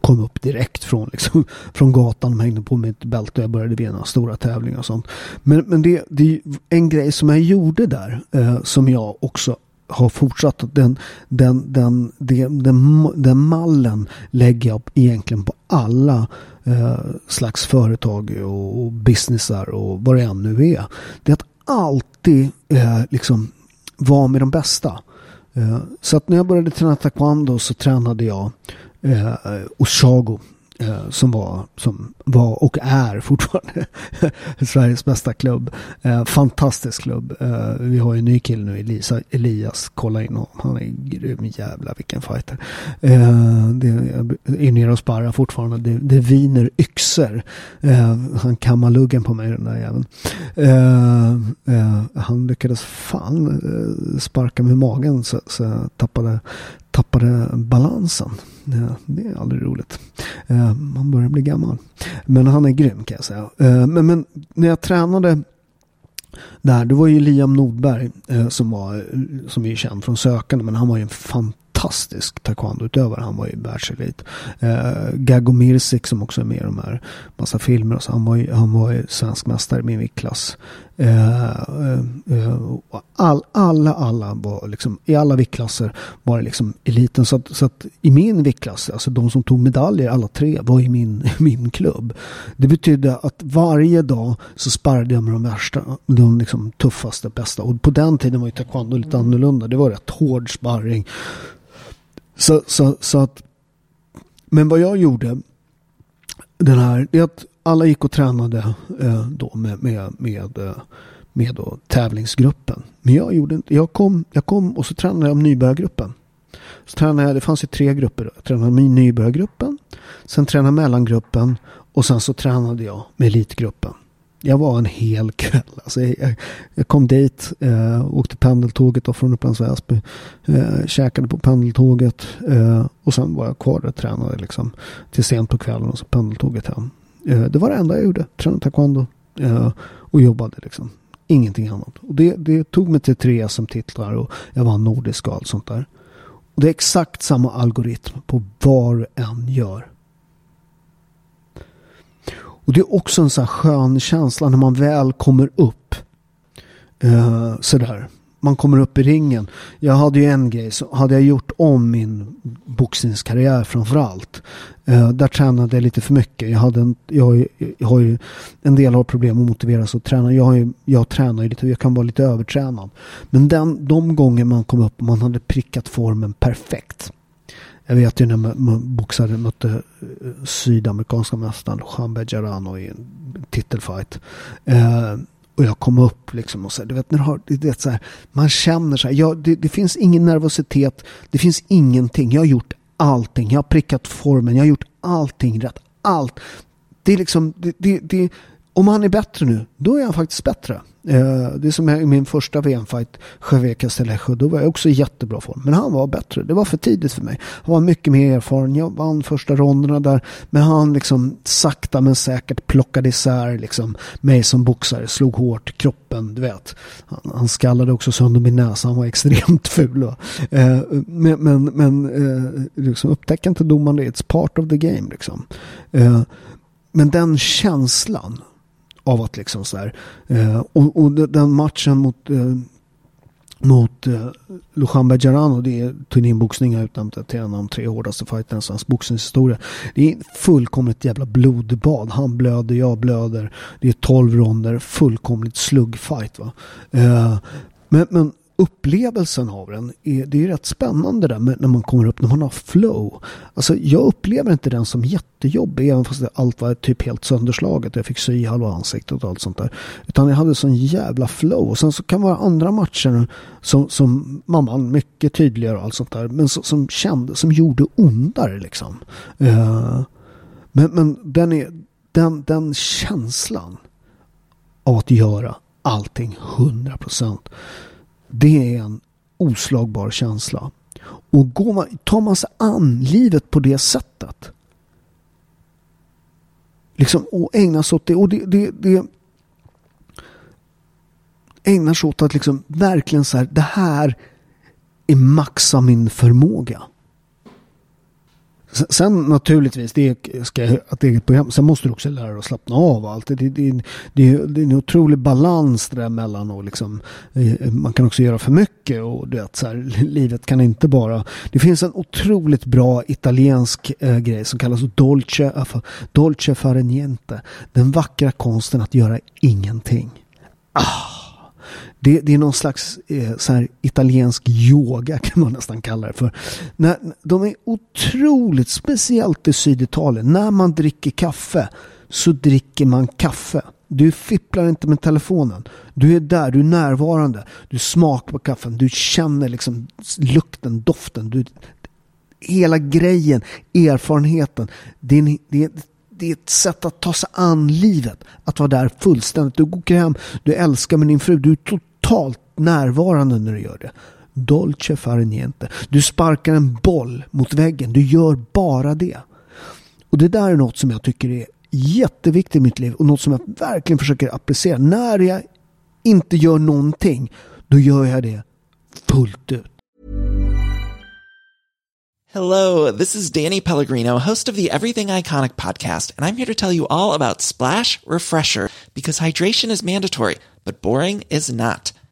kom upp direkt från, liksom, [LAUGHS] från gatan. De hängde på mitt bälte och jag började vinna stora tävlingar och sånt. Men, men det, det är en grej som jag gjorde där uh, som jag också har fortsatt. Den, den, den, den, den, den mallen lägger jag egentligen på alla uh, slags företag och, och businessar och vad det än nu är. Det är att alltid eh, liksom vara med de bästa. Eh, så att när jag började träna taekwondo så tränade jag eh, Oshago. Eh, som var, som var och är fortfarande [LAUGHS] Sveriges bästa klubb. Eh, fantastisk klubb. Eh, vi har ju en ny kille nu, Elisa, Elias. Kolla in honom. Han är grym jävla vilken fighter. Eh, det, är nere och sparrar fortfarande. Det, det viner yxor. Eh, han kammar luggen på mig den där jäveln. Eh, han lyckades fan sparka med magen så, så jag tappade tappade balansen. Det är aldrig roligt. Eh, man börjar bli gammal. Men han är grym kan jag säga. Eh, men, men när jag tränade där, det var ju Liam Nordberg eh, som var, som är känd från sökande, men han var ju en fantastisk taekwondo-utövare. Han var ju världselit. Eh, Gago Mirsik som också är med i de här massa filmer. Så, han var ju, han var ju svensk mästare i min viktklass. Eh, eh, all, alla, alla var liksom, i alla viktklasser var det liksom eliten. Så att, så att i min viktklass, alltså de som tog medaljer, alla tre, var i min, [LAUGHS] min klubb. Det betydde att varje dag så sparrade jag med de värsta, de liksom tuffaste, bästa. Och på den tiden var ju taekwondo lite annorlunda. Det var rätt hård sparring. Så, så, så att, men vad jag gjorde, den här, det är att alla gick och tränade eh, då med, med, med, eh, med då tävlingsgruppen. Men jag gjorde inte, jag kom, jag kom och så tränade jag med nybörjargruppen. Så tränade jag, det fanns ju tre grupper. Jag tränade med nybörjargruppen, sen tränade mellangruppen och sen så tränade jag med elitgruppen. Jag var en hel kväll. Alltså jag, jag kom dit, eh, åkte pendeltåget då från Upplands Väsby. Eh, käkade på pendeltåget eh, och sen var jag kvar och tränade liksom, till sent på kvällen och så pendeltåget hem. Eh, det var det enda jag gjorde. Tränade taekwondo eh, och jobbade liksom. Ingenting annat. Och det, det tog mig till tre SM-titlar och jag vann nordiska och allt sånt där. Och det är exakt samma algoritm på vad du än gör. Och det är också en sån här skön känsla när man väl kommer upp. Eh, sådär man kommer upp i ringen. Jag hade ju en grej, så hade jag gjort om min boxningskarriär framförallt. Eh, där tränade jag lite för mycket. Jag, hade en, jag, jag har ju en del har problem att motivera sig att träna. Jag, har ju, jag tränar ju lite, jag kan vara lite övertränad. Men den, de gånger man kom upp och man hade prickat formen perfekt. Jag vet ju när man, boxade mötte eh, sydamerikanska mästaren Juan Bejarano i en titelfight. Eh, och jag kom upp liksom och så du vet, när du har, det, så här, man känner så här, ja, det, det, finns ingen nervositet, det finns ingenting. Jag har gjort allting, jag har prickat formen, jag har gjort allting rätt. Allt. Det är liksom, det, det, det, om han är bättre nu, då är han faktiskt bättre. Eh, det är som i min första VM-fight, Javier Castillejo, då var jag också i jättebra form. Men han var bättre. Det var för tidigt för mig. Han var mycket mer erfaren. Jag vann första ronderna där. Men han liksom sakta men säkert plockade isär liksom mig som boxare. Slog hårt, kroppen, du vet. Han, han skallade också sönder min näsa. Han var extremt [LAUGHS] ful. Eh, men men, men eh, liksom, upptäck inte domaren det. It's part of the game liksom. Eh, men den känslan av att liksom så här, eh, och, och, den matchen mot, eh, mot eh, Lujan Bejarano. Det är turnérboxning har utnämnt till en av de tre hårdaste fighterna i svensk boxningshistoria. Det är fullkomligt jävla blodbad. Han blöder, jag blöder. Det är tolv ronder, fullkomligt sluggfight. Va? Eh, men, men upplevelsen av den är, det är rätt spännande där när man kommer upp, när man har flow. Alltså jag upplever inte den som jättejobbig även fast allt var typ helt sönderslaget. Jag fick sy i halva ansiktet och allt sånt där. Utan jag hade sån jävla flow. Och sen så kan det vara andra matcher som, som mamman mycket tydligare och allt sånt där. Men som, som kände, som gjorde ondare liksom. Uh, men, men den, är, den, den känslan av att göra allting 100 procent det är en oslagbar känsla. Och går man, tar man sig an livet på det sättet. Liksom och ägnar sig åt det. Och det, det, det ägnar sig åt att liksom verkligen så här, det här är max av min förmåga. Sen naturligtvis, det ska ett eget program. Sen måste du också lära dig att slappna av. Allt. Det, det, det, det, är en otrolig balans där mellan och liksom, eh, man kan också göra för mycket och du vet, så här, livet kan inte bara... Det finns en otroligt bra italiensk eh, grej som kallas dolce, dolce fare niente. Den vackra konsten att göra ingenting. Ah. Det, det, är någon slags eh, så här, italiensk yoga [LAUGHS] kan man nästan kalla det för. När, de är otroligt, speciellt i Syditalien. När man dricker kaffe så dricker man kaffe. Du fipplar inte med telefonen. Du är där, du är närvarande. Du smakar på kaffen, du känner liksom lukten, doften. Du, hela grejen, erfarenheten. Det är, det är det är ett sätt att ta sig an livet. Att vara där fullständigt. Du går hem, du älskar med din fru, du är totalt närvarande när du gör det. Dolce fare niente. Du sparkar en boll mot väggen, du gör bara det. Och det där är något som jag tycker är jätteviktigt i mitt liv och något som jag verkligen försöker applicera. När jag inte gör någonting, då gör jag det fullt ut. Hello, this is Danny Pellegrino, host of the Everything Iconic podcast, and I'm here to tell you all about Splash Refresher because hydration is mandatory, but boring is not.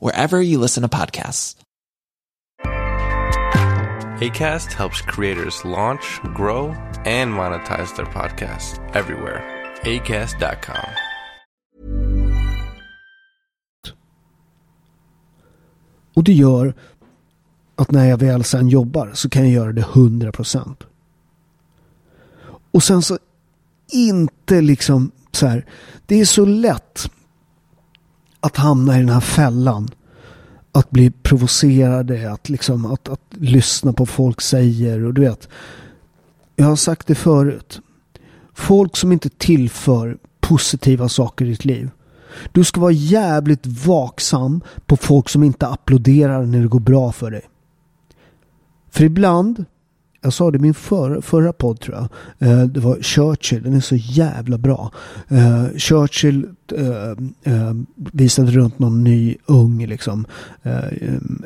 wherever you listen to podcasts. ACAST helps creators launch, grow, and monetize their podcasts everywhere. ACAST.com. Och det gör att när jag väl sen jobbar så kan jag göra det 100%. Och sen så inte liksom så här. Det är så lätt att hamna i den här fällan. Att bli provocerade, att, liksom, att, att lyssna på vad folk säger. Och du vet, jag har sagt det förut. Folk som inte tillför positiva saker i ditt liv. Du ska vara jävligt vaksam på folk som inte applåderar när det går bra för dig. För ibland jag sa det i min för, förra podd tror jag. Eh, det var Churchill, den är så jävla bra. Eh, Churchill eh, eh visade runt någon ny ung liksom, eh,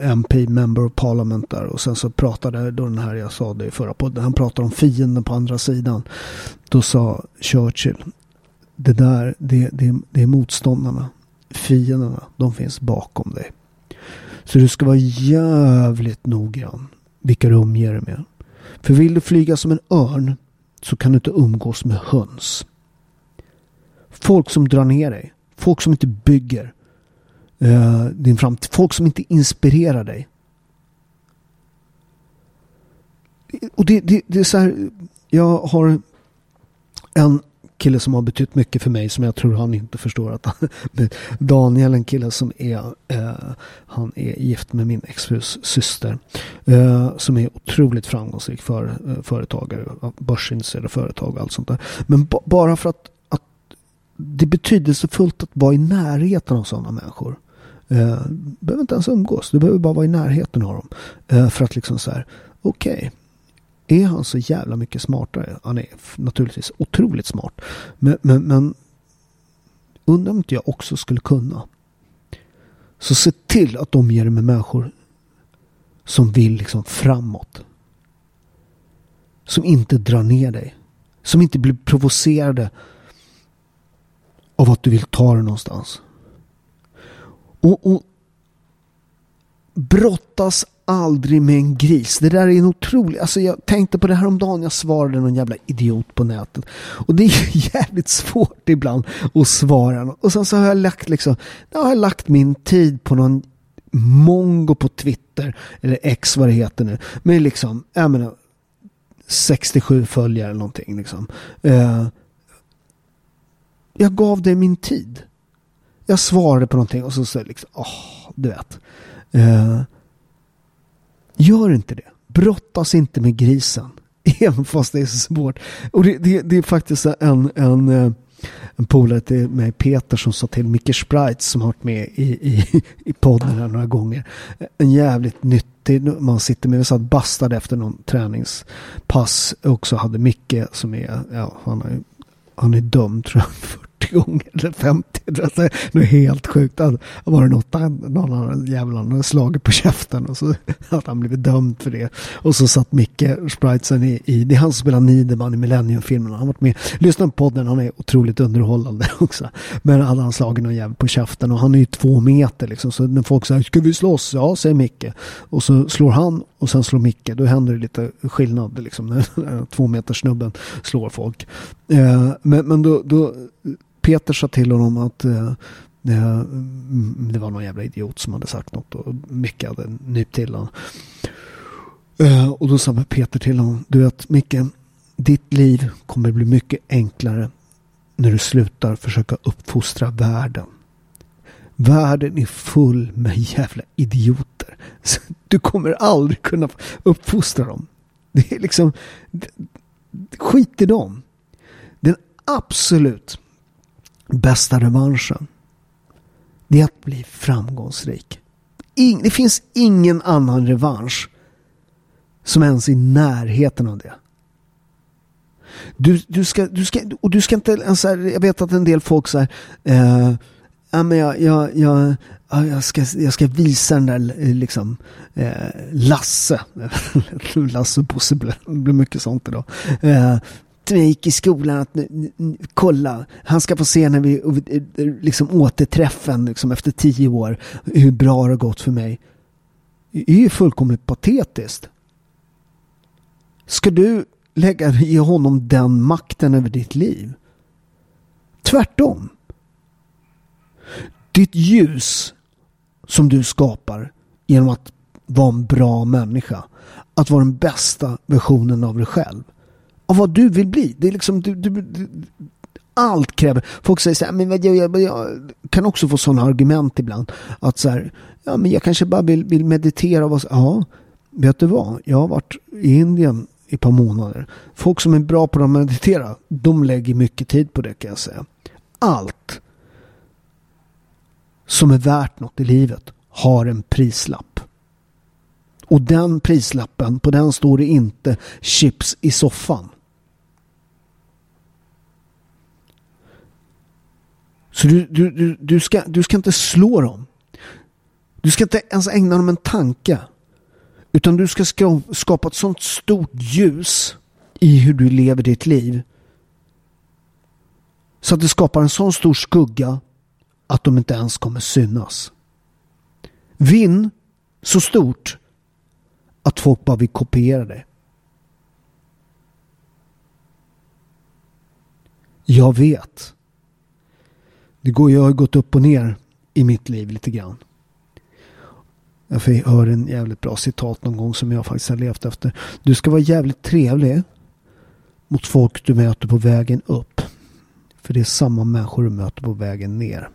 MP, Member of Parliament där. Och sen så pratade då den här, jag sa det i förra podden, han pratade om fienden på andra sidan. Då sa Churchill, det där, det, det, det är motståndarna. Fienderna, de finns bakom dig. Så du ska vara jävligt noggrann vilka du omger dig med. För vill du flyga som en örn så kan du inte umgås med höns. Folk som drar ner dig. Folk som inte bygger eh, din framtid. Folk som inte inspirerar dig. Och det, det, det är så här. Jag har en kille som har betytt mycket för mig som jag tror han inte förstår att [LAUGHS] Daniel, en kille som är eh, han är gift med min exfrus syster eh, som är otroligt framgångsrik för, eh, företagare, eh, börsinitierade företag och allt sånt där. Men bara för att, att det är betydelsefullt att vara i närheten av sådana människor. Eh, du behöver inte ens umgås, du behöver bara vara i närheten av dem. Eh, för att liksom så här, okej, okay, är han så jävla mycket smartare? Han är naturligtvis otroligt smart. Men, men, men undrar om inte jag också skulle kunna. Så se till att de ger med människor som vill liksom framåt. Som inte drar ner dig. Som inte blir provocerade av att du vill ta dig någonstans. Och, och brottas aldrig med en gris. Det där är en otrolig... Alltså jag tänkte på det här om dagen. Jag svarade någon jävla idiot på nätet. Och det är [LAUGHS] jävligt svårt ibland att svara. Och sen så har jag lagt liksom... Jag har lagt min tid på någon mongo på Twitter. Eller X vad det heter nu. Med liksom, jag menar 67 följare eller någonting liksom. Uh, jag gav dig min tid. Jag svarade på någonting och så säger liksom, åh, oh, du vet. Uh, Gör inte det. Brottas inte med grisen. [LAUGHS] Även fast det är så svårt. Och det, det, det är faktiskt en, en, eh, en polare till mig, Peter, som sa till Micke Sprite som har varit med i, i, [LAUGHS] i podden här några gånger. En jävligt nyttig, man sitter med, vi satt bastade efter någon träningspass Också hade Micke som är, ja, han, är, han är dömd tror jag, gånger eller 50. Det är helt sjukt. Det var det något någon annan jävla hade slagit på käften och så [LAUGHS] hade han blivit dömd för det. Och så satt Micke Spritesen i, i, det är han som spelar Niederman i Millennium-filmerna. Han har varit med, lyssna på podden, han är otroligt underhållande [LAUGHS] också. Men hade han slagit någon jävel på käften och han är ju två meter liksom. Så när folk säger, ska vi slåss? Ja, säger Micke. Och så slår han och sen slår Micke. Då händer det lite skillnad liksom. När [LAUGHS] två meter snubben slår folk. Eh, men, men då, då Peter sa till honom att eh, eh mm, det var någon jävla idiot som hade sagt något och Micke hade nypt till honom. Eh, och då sa Peter till honom, du vet Micke, ditt liv kommer bli mycket enklare när du slutar försöka uppfostra världen. Världen är full med jävla idioter. Du kommer aldrig kunna uppfostra dem. Det är liksom, skit i dem. Den absolut bästa revanschen. Det är att bli framgångsrik. det finns ingen annan revansch som ens är i närheten av det. Du, du, ska, du, ska, och du ska inte ens, jag vet att en del folk säger eh, ja, men jag, jag, jag, jag, ska, jag ska visa den där eh, liksom eh, Lasse. [LAUGHS] Lasse och Bosse blir mycket sånt idag. Eh, när jag gick i skolan att kolla, han ska få se när vi liksom återträffen liksom efter tio år hur bra det har gått för mig. Det är ju fullkomligt patetiskt. Ska du lägga, ge honom den makten över ditt liv? Tvärtom. Ditt ljus som du skapar genom att vara en bra människa. Att vara den bästa versionen av dig själv av vad du vill bli. Det är liksom, du, du, du, allt kräver, folk säger så här, men jag, jag, jag, kan också få sådana argument ibland. Att så här, ja men jag kanske bara vill, vill meditera. Och, ja, vet du vad? Jag har varit i Indien i ett par månader. Folk som är bra på att meditera, de lägger mycket tid på det kan jag säga. Allt som är värt något i livet har en prislapp. Och den prislappen, på den står det inte chips i soffan. Så du, du, du, du, ska, du ska inte slå dem. Du ska inte ens ägna dem en tanke. Utan du ska skapa ett sånt stort ljus i hur du lever ditt liv. Så att det skapar en sån stor skugga att de inte ens kommer synas. Vinn så stort att folk bara vill kopiera det. Jag vet det går, jag har gått upp och ner i mitt liv lite grann. Jag hör en jävligt bra citat någon gång som jag faktiskt har levt efter. Du ska vara jävligt trevlig mot folk du möter på vägen upp. För det är samma människor du möter på vägen ner.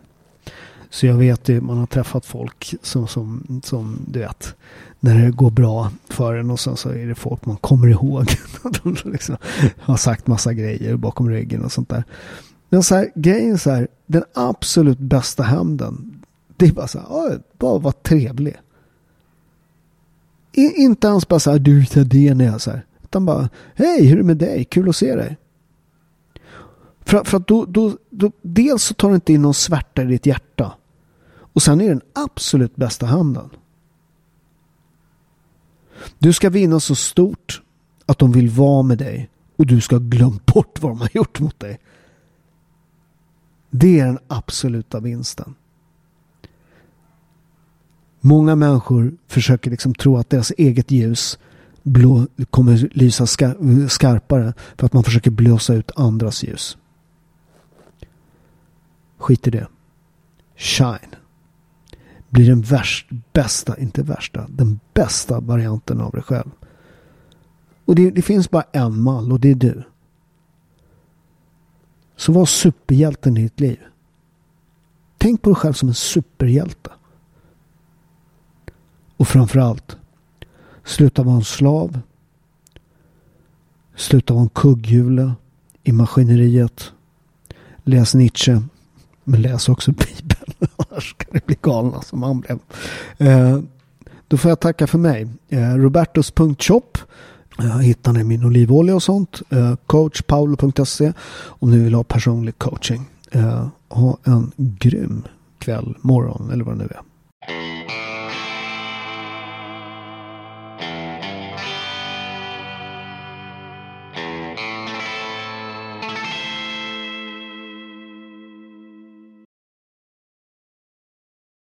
Så jag vet ju, man har träffat folk som, som, som du vet, när det går bra för en och sen så är det folk man kommer ihåg. [LAUGHS] De liksom har sagt massa grejer bakom ryggen och sånt där. Men så här, grejen är så här, den absolut bästa hämnden, det är bara så här, bara vara trevlig. I, inte ens bara så här, du är det när jag så här. Utan bara, hej, hur är det med dig? Kul att se dig. För, för att då, då, då, dels så tar det inte in någon svärta i ditt hjärta. Och sen är den absolut bästa handen. Du ska vinna så stort att de vill vara med dig och du ska glömma bort vad de har gjort mot dig. Det är den absoluta vinsten. Många människor försöker liksom tro att deras eget ljus blå, kommer lysa skarpare för att man försöker blåsa ut andras ljus. Skit i det. Shine. Blir den värst, bästa, inte värsta, den bästa varianten av dig själv. Och det, det finns bara en mall och det är du. Så var superhjälten i ditt liv. Tänk på dig själv som en superhjälte. Och framförallt, sluta vara en slav. Sluta vara en kugghjule i maskineriet. Läs Nietzsche. Men läs också Bibeln. [LAUGHS] Annars kan det bli galna alltså, som han blev. Eh, då får jag tacka för mig. Eh, Robertus.shop Eh, hittar ni min olivolja och sånt. Eh, Coachpaolo.se om ni vill ha personlig coaching. Eh, ha en grym kväll, morgon eller vad det nu är.